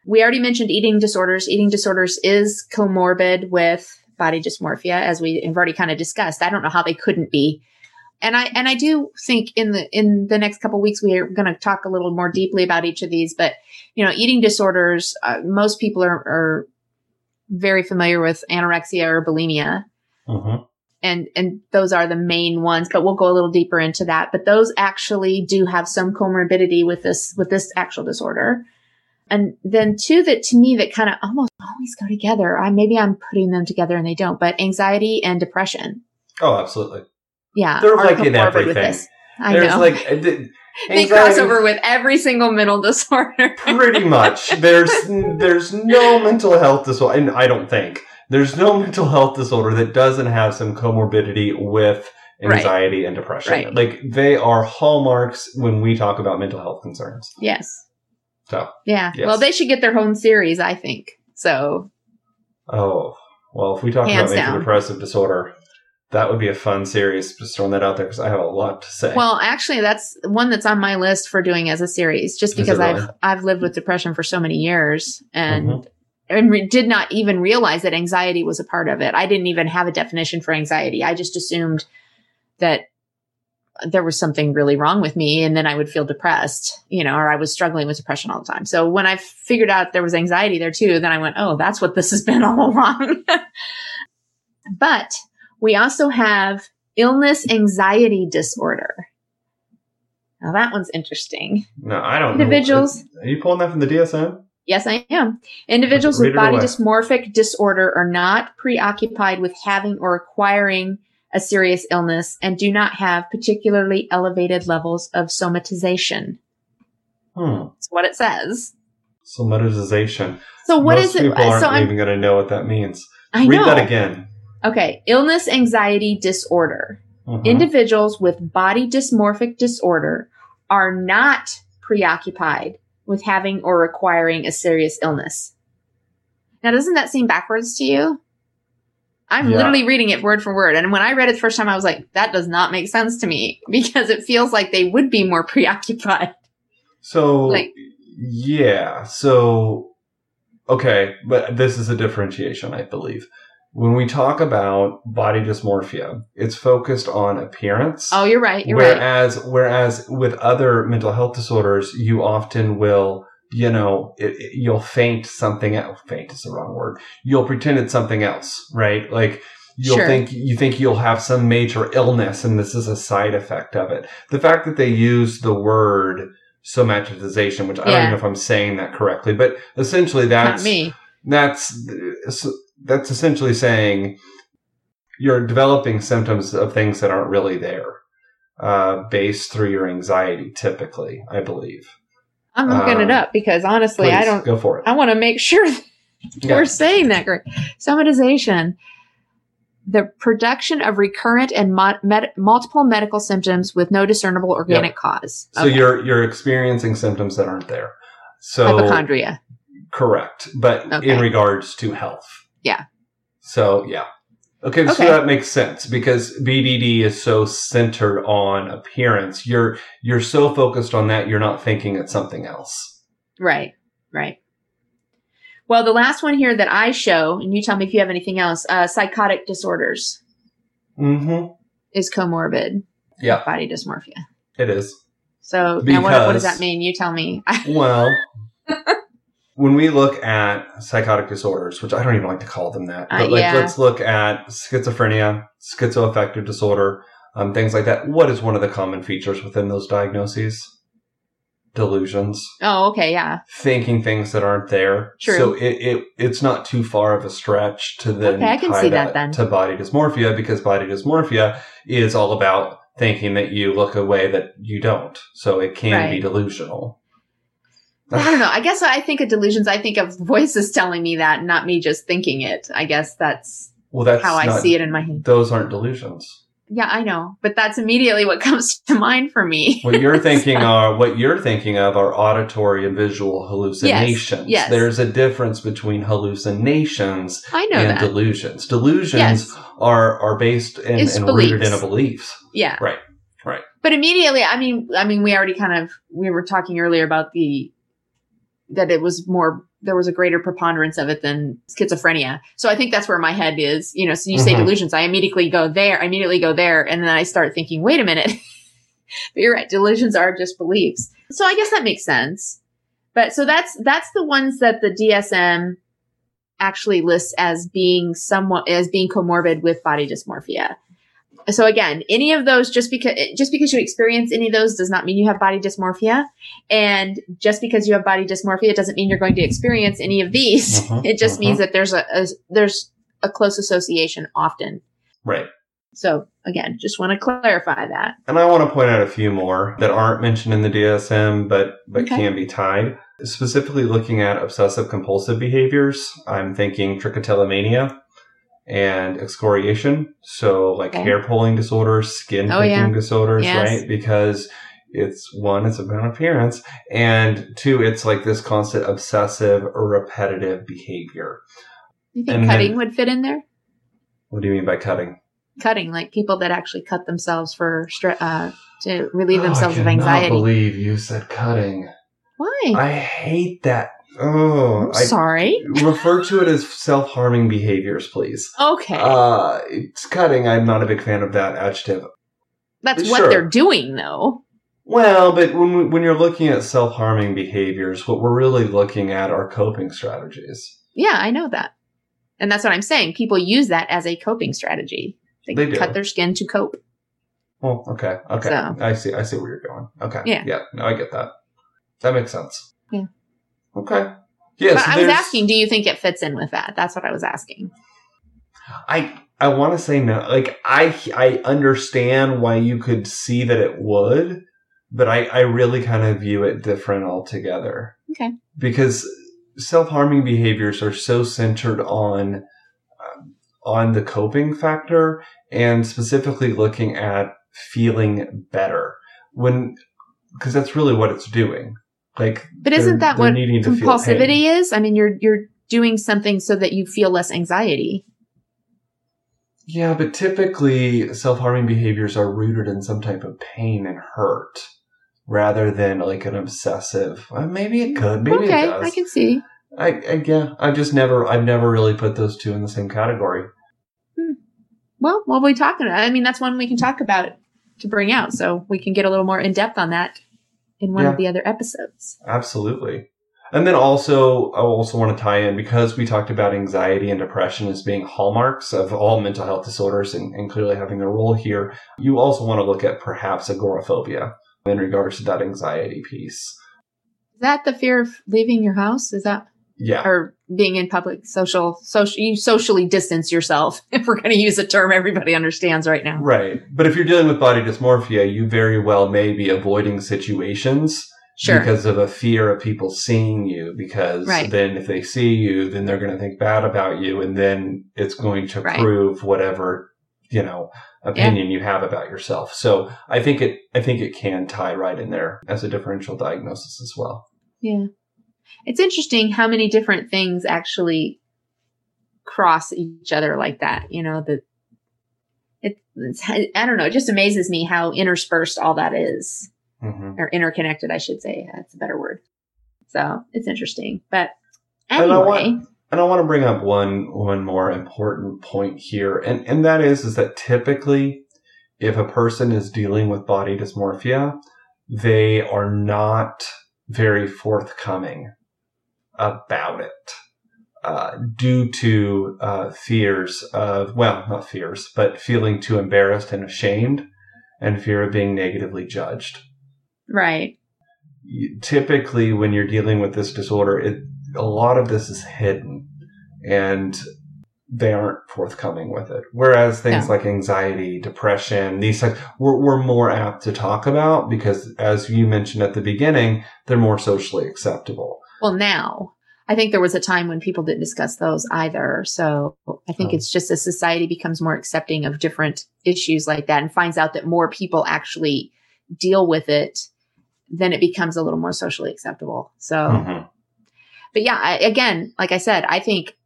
We already mentioned eating disorders. Eating disorders is comorbid with body dysmorphia, as we have already kind of discussed. I don't know how they couldn't be. And I and I do think in the in the next couple weeks we are going to talk a little more deeply about each of these. But you know, eating disorders, uh, most people are, are very familiar with anorexia or bulimia Mhm. and and those are the main ones but we'll go a little deeper into that but those actually do have some comorbidity with this with this actual disorder and then two that to me that kind of almost always go together i maybe i'm putting them together and they don't but anxiety and depression Oh, absolutely. Yeah They're like in everything. i There's know like, uh, they cross over with every single mental disorder pretty much there's there's no mental health disorder and i don't think there's no mental health disorder that doesn't have some comorbidity with Right. anxiety and depression Right. like they are hallmarks when we talk about mental health concerns yes so yeah Yes. well they should get their own series i think so oh well if we talk Hands about major down. depressive disorder that would be a fun series just throwing that out there because i have a lot to say Well, actually, that's one that's on my list for doing as a series, just because really? I've I've lived with depression for so many years and Mhm. and re- did not even realize that anxiety was a part of it. I didn't even have a definition for anxiety. I just assumed that there was something really wrong with me, and then I would feel depressed, you know, or I was struggling with depression all the time. So when I figured out there was anxiety there too, then I went, oh, that's what this has been all along. but we also have illness anxiety disorder. Now that one's interesting. No, I don't Individuals. know. Are you pulling that from the DSM? Yes, I am. Individuals with body away. dysmorphic disorder are not preoccupied with having or acquiring a serious illness and do not have particularly elevated levels of somatization. Hmm. That's what it says. Somatization. So what Most is it? people aren't So I'm, even going to know what that means. I Read know. that again. Okay. Illness anxiety disorder. Mhm. Individuals with body dysmorphic disorder are not preoccupied with having or acquiring a serious illness. Now, doesn't that seem backwards to you? I'm Yeah. literally reading it word for word. And when I read it the first time, I was like, that does not make sense to me because it feels like they would be more preoccupied. So, Like- yeah. So, okay, but this is a differentiation, I believe. When we talk about body dysmorphia, it's focused on appearance. Oh, you're right. You're right. whereas, whereas with other mental health disorders, you often will, you know, it, it- you'll faint something else. Feint is the wrong word. You'll pretend it's something else, right? Like you'll Sure. think you think you'll have some major illness, and this is a side effect of it. The fact that they use the word somatization, which I don't even know if I'm saying that correctly, but essentially that's Not me. that's that's essentially saying you're developing symptoms of things that aren't really there uh, based through your anxiety typically i believe I'm looking it Um, up because honestly, I don't. go for it I want to make sure Yeah. we're saying that correct. Somatization, the production of recurrent and mo- med- multiple medical symptoms with no discernible organic cause. so Okay. you're you're experiencing symptoms that aren't there so hypochondria. correct but Okay. in regards to health Yeah. so yeah okay so Okay. that makes sense because bdd is so centered on appearance you're you're so focused on that you're not thinking at something else Right, right. Well, the last one here that I show, and you tell me if you have anything else. Uh, psychotic disorders mm-hmm is comorbid. Yeah. Body dysmorphia. it is So now what, what does that mean? You tell me. Well, when we look at psychotic disorders, which I don't even like to call them that, Uh, but like yeah. let's look at schizophrenia, schizoaffective disorder, um, things like that. What is one of the common features within those diagnoses? Delusions, oh, okay, yeah. thinking things that aren't there. True. So it, it it's not too far of a stretch to then Okay, I can see that then. to body dysmorphia because body dysmorphia is all about thinking that you look a way that you don't. So it can be delusional. I don't know. I guess I think of delusions. I think of voices telling me that, not me just thinking it. I guess that's Well, that's how I see it in my head. Those aren't delusions. Yeah, I know, but that's immediately what comes to mind for me. What you're thinking are what you're thinking of are auditory and visual hallucinations. yes. There's a difference between hallucinations I know and that. delusions. Delusions Yes. are are based in, and rooted in a belief. Yeah. Right. Right. But immediately, I mean, I mean, we already kind of we were talking earlier about the that it was more there was a greater preponderance of it than schizophrenia. So I think that's where my head is. You know, so you say Mhm. delusions, I immediately go there. I immediately go there, and then I start thinking, wait a minute. but you're right, delusions are just beliefs. So I guess that makes sense. But so that's that's the ones that the DSM actually lists as being somewhat as being comorbid with body dysmorphia. So again, any of those just because just because you experience any of those does not mean you have body dysmorphia, and just because you have body dysmorphia doesn't mean you're going to experience any of these. Mhm, it just mhm. means that there's a, a there's a close association often. Right. So again, just want to clarify that. And I want to point out a few more that aren't mentioned in the DSM, but but Okay. can be tied. Specifically, looking at obsessive compulsive behaviors, I'm thinking trichotillomania and excoriation. So, like Okay. hair pulling disorders, skin Oh, picking yeah. disorders, Yes. right? Because it's one, it's about appearance, and two, it's like this constant obsessive or repetitive behavior. You think And cutting then- would fit in there? What do you mean by cutting? Cutting, like people that actually cut themselves for uh, to relieve Oh, themselves I of anxiety. believe you said cutting. Why? I hate that. Oh, I'm sorry. refer to it as self-harming behaviors, please. Okay, Uh, it's cutting. I'm not a big fan of that adjective. that's sure. what they're doing, though. Well, but when we- when you're looking at self-harming behaviors, what we're really looking at are coping strategies. Yeah, I know that. And that's what I'm saying. People use that as a coping strategy. They, They cut their skin to cope. Well, okay, okay. So- I see. I see where you're going. Okay. Yeah. Yeah. No, I get that. That makes sense. Yeah. Okay. Yeah. so I was asking, do you think it fits in with that? That's what I was asking. I I want to say no. Like I I understand why you could see that it would, but I I really kind of view it different altogether. Okay. Because self harming behaviors are so centered on um, on the coping factor and specifically looking at feeling better when because that's really what it's doing. Like, But isn't that what needing to feel pain. compulsivity is? I mean, you're you're doing something so that you feel less anxiety. Yeah, but typically self-harming behaviors are rooted in some type of pain and hurt rather than like an obsessive. Uh, maybe it could, maybe okay, it does. I can see. I, I yeah, I've just never I've never really put those two in the same category. Well, what are we talking about? I mean, that's one we can talk about to bring out, so we can get a little more in depth on that in one Yeah. of the other episodes. Absolutely. And then also, I also want to tie in because we talked about anxiety and depression as being hallmarks of all mental health disorders and, and clearly having a role here. You also want to look at perhaps agoraphobia in regards to that anxiety piece. Is that the fear of leaving your house? Is that Yeah. or being in public social social you socially distance yourself if we're going to use a term everybody understands right now. Right. But if you're dealing with body dysmorphia, you very well may be avoiding situations Sure. because of a fear of people seeing you. Because Right. then if they see you, then they're going to think bad about you. And then it's going to Right. prove whatever, you know, opinion you have about yourself. So I think it, I think it can tie right in there as a differential diagnosis as well. Yeah. It's interesting how many different things actually cross each other like that. You know, the it, it's, I don't know. It just amazes me how interspersed all that is hmm or interconnected, I should say. That's a better word. So it's interesting. But And I anyway, want- And I want to bring up one one more important point here, and and that is is that typically, if a person is dealing with body dysmorphia, they are not very forthcoming about it, uh, due to uh, fears of well, not fears, but feeling too embarrassed and ashamed, and fear of being negatively judged right. you- typically when you're dealing with this disorder, it a lot of this is hidden and they aren't forthcoming with it. Whereas things No. like anxiety, depression, these things we're, we're more apt to talk about because as you mentioned at the beginning, they're more socially acceptable. Well, now I think there was a time when people didn't discuss those either. So I think Oh. it's just as society becomes more accepting of different issues like that and finds out that more people actually deal with it, then it becomes a little more socially acceptable. So, Mhm. but yeah, I, again, like I said, I think,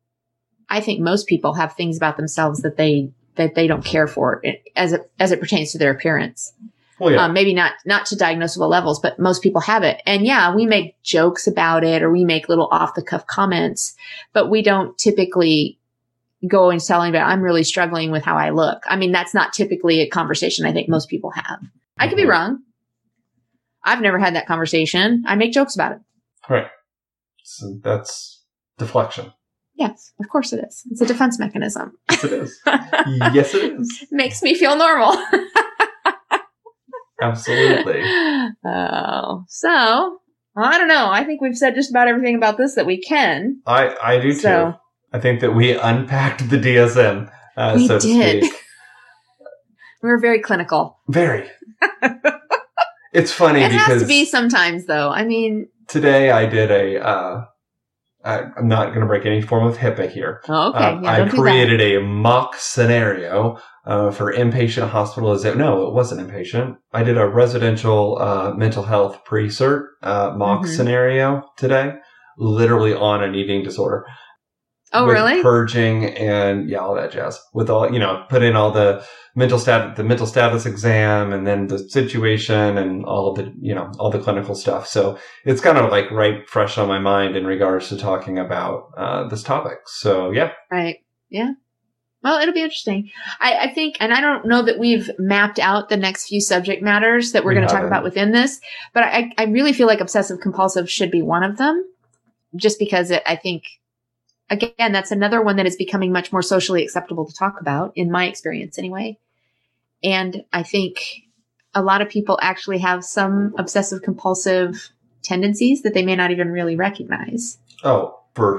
I think most people have things about themselves that they, that they don't care for as it, as it pertains to their appearance Well, yeah. um, maybe not not to diagnosable levels, but most people have it. And yeah, we make jokes about it or we make little off the cuff comments, but we don't typically go and tell anybody I'm really struggling with how I look. I mean, that's not typically a conversation I think most people have. I could be Mhm. wrong. I've never had that conversation. I make jokes about it. right. So that's deflection. Yes, of course it is. It's a defense mechanism. Yes, it is. yes, it is. Makes me feel normal. Absolutely. Oh, so I don't know. I think we've said just about everything about this that we can. I, I do too. So- I think that we unpacked the DSM, uh, We so to did. speak. We were very clinical. Very. it's funny It has to be sometimes, though. I mean, today I did a. Uh, I, I'm not going to break any form of HIPAA here. oh, okay, Uh, yeah, I don't do that. created a mock scenario uh, for inpatient hospitalization. No, it wasn't inpatient. I did a residential uh, mental health pre-cert uh, mock Mhm. scenario today, literally on an eating disorder. Oh, really? Purging and yeah, all that jazz. With all you know, put in all the mental stat, the mental status exam, and then the situation and all of the you know all the clinical stuff. So it's kind of like right fresh on my mind in regards to talking about uh, this topic. So yeah, Right. Yeah. Well, it'll be interesting. I, I think, and I don't know that we've mapped out the next few subject matters that we're We going to talk about within this, but I, I really feel like obsessive compulsive should be one of them just because it, I think, again, that's another one that is becoming much more socially acceptable to talk about in my experience anyway. And I think a lot of people actually have some obsessive compulsive tendencies that they may not even really recognize. Oh, for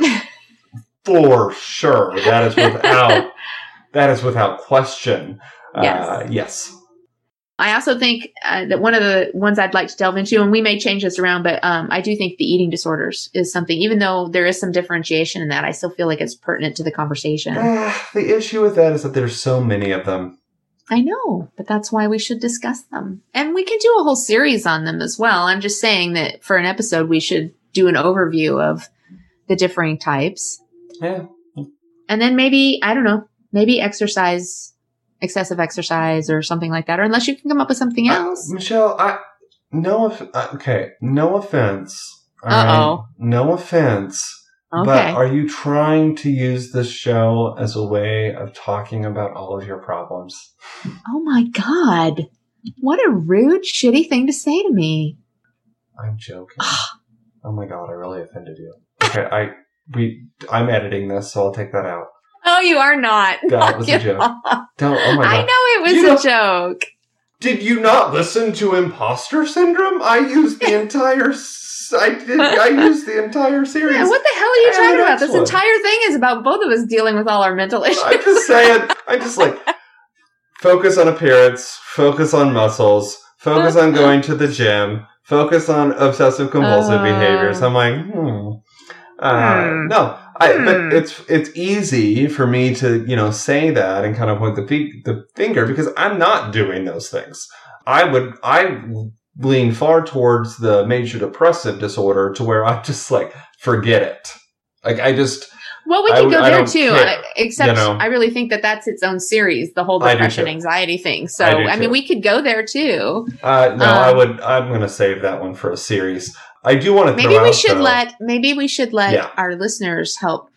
for sure. That is without that is without question. Yes. Uh, yes. I also think uh, that one of the ones I'd like to delve into, and we may change this around, but um, I do think the eating disorders is something, even though there is some differentiation in that, I still feel like it's pertinent to the conversation. Uh, the issue with that is that there's so many of them. I know, but that's why we should discuss them. And we can do a whole series on them as well. I'm just saying that for an episode, we should do an overview of the differing types. Yeah. And then maybe, I don't know, maybe exercise, excessive exercise or something like that. Or unless you can come up with something else. Uh, Michelle, I, no, uh, okay, no offense. Uh oh. No offense. Okay. But are you trying to use this show as a way of talking about all of your problems? Oh my God. What a rude, shitty thing to say to me. I'm joking. oh my God, I really offended you. Okay, I we I'm editing this, so I'll take that out. Oh, you are not. That was a joke. Don't. Oh my God. I know it was you a know, joke. Did you not listen to Imposter Syndrome? I used the entire I did. I used the entire series. Yeah, what the hell are you talking about? This entire thing is about both of us dealing with all our mental issues. I'm just saying. I'm just like focus on appearance, focus on muscles, focus on going to the gym, focus on obsessive compulsive uh, behaviors. I'm like, hmm. Uh, hmm. No, I, hmm. but it's it's easy for me to you know say that and kind of point the the finger because I'm not doing those things. I would I lean far towards the major depressive disorder to where I'm just like forget it. Like I just. Well, we can I, go there too. Care, except you know? I really think that that's its own series, the whole depression anxiety thing. So I, I mean, we could go there too. Uh, no, um, I would. I'm going to save that one for a series. I do want to. Maybe we should though, let. Maybe we should let yeah. our listeners help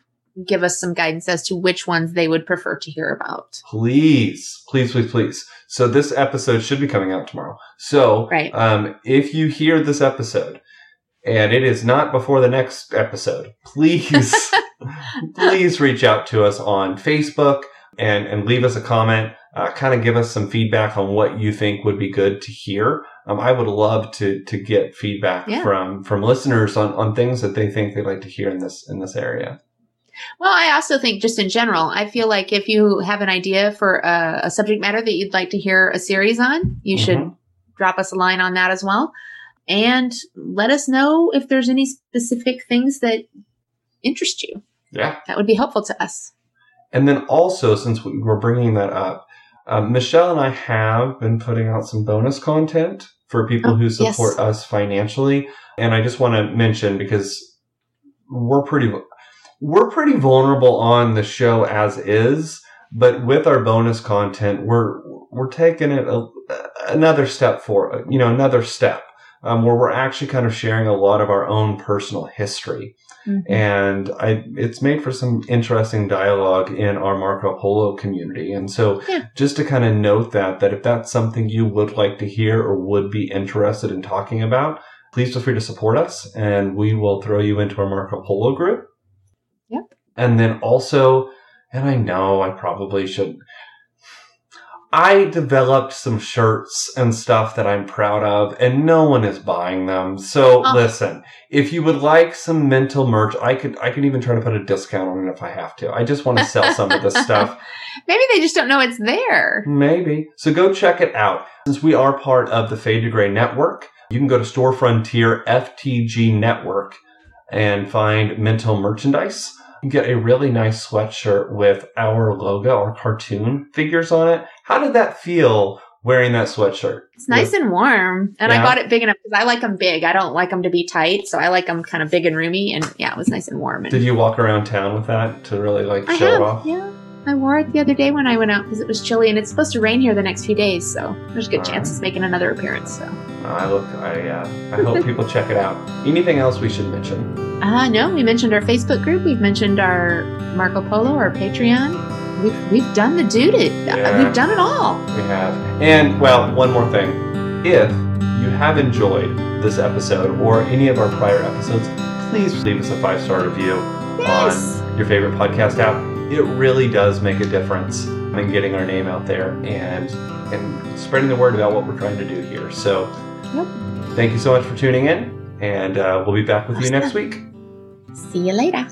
give us some guidance as to which ones they would prefer to hear about. Please, please, please, please. So this episode should be coming out tomorrow. So right. um, if you hear this episode and it is not before the next episode, please, please reach out to us on Facebook and, and leave us a comment. Uh, kind of give us some feedback on what you think would be good to hear. Um, I would love to to get feedback yeah. from from listeners on, on things that they think they'd like to hear in this in this area. Well, I also think just in general, I feel like if you have an idea for a, a subject matter that you'd like to hear a series on, you mm-hmm. should drop us a line on that as well. And let us know if there's any specific things that interest you. Yeah. That would be helpful to us. And then also, since we're bringing that up, um, Michelle and I have been putting out some bonus content for people oh, who support yes. us financially. And I just want to mention because we're pretty we're pretty vulnerable on the show as is, but with our bonus content, we're we're taking it a, another step for you know another step um, where we're actually kind of sharing a lot of our own personal history. Mm-hmm. And I, it's made for some interesting dialogue in our Marco Polo community. And so yeah. just to kind of note that, that if that's something you would like to hear or would be interested in talking about, please feel free to support us and we will throw you into our Marco Polo group. Yep. And then also, and I know I probably should, I developed some shirts and stuff that I'm proud of, and no one is buying them. So oh. listen, if you would like some mental merch, I could I could even try to put a discount on it if I have to. I just want to sell some of this stuff. Maybe they just don't know it's there. Maybe. So go check it out. Since we are part of the Fade to Gray network, you can go to Store Frontier FTG Network and find mental merchandise get a really nice sweatshirt with our logo or cartoon figures on it. How did that feel wearing that sweatshirt? It's nice and warm. And yeah. I got it big enough because I like them big. I don't like them to be tight. So I like them kind of big and roomy. And yeah, it was nice and warm. And did you walk around town with that to really like show have, off? Yeah. I wore it the other day when I went out because it was chilly and it's supposed to rain here the next few days. So there's a good All chance right. it's making another appearance. So I look, I, uh, I hope people check it out. Anything else we should mention? Uh, no, we mentioned our Facebook group. We've mentioned our Marco Polo, our Patreon. We've, we've done the duty. Yeah, we've done it all. We have. And, well, one more thing. If you have enjoyed this episode or any of our prior episodes, please leave us a five star review yes. on your favorite podcast app. It really does make a difference in getting our name out there and and spreading the word about what we're trying to do here. So, yep. thank you so much for tuning in, and uh, we'll be back with you next week. See you later.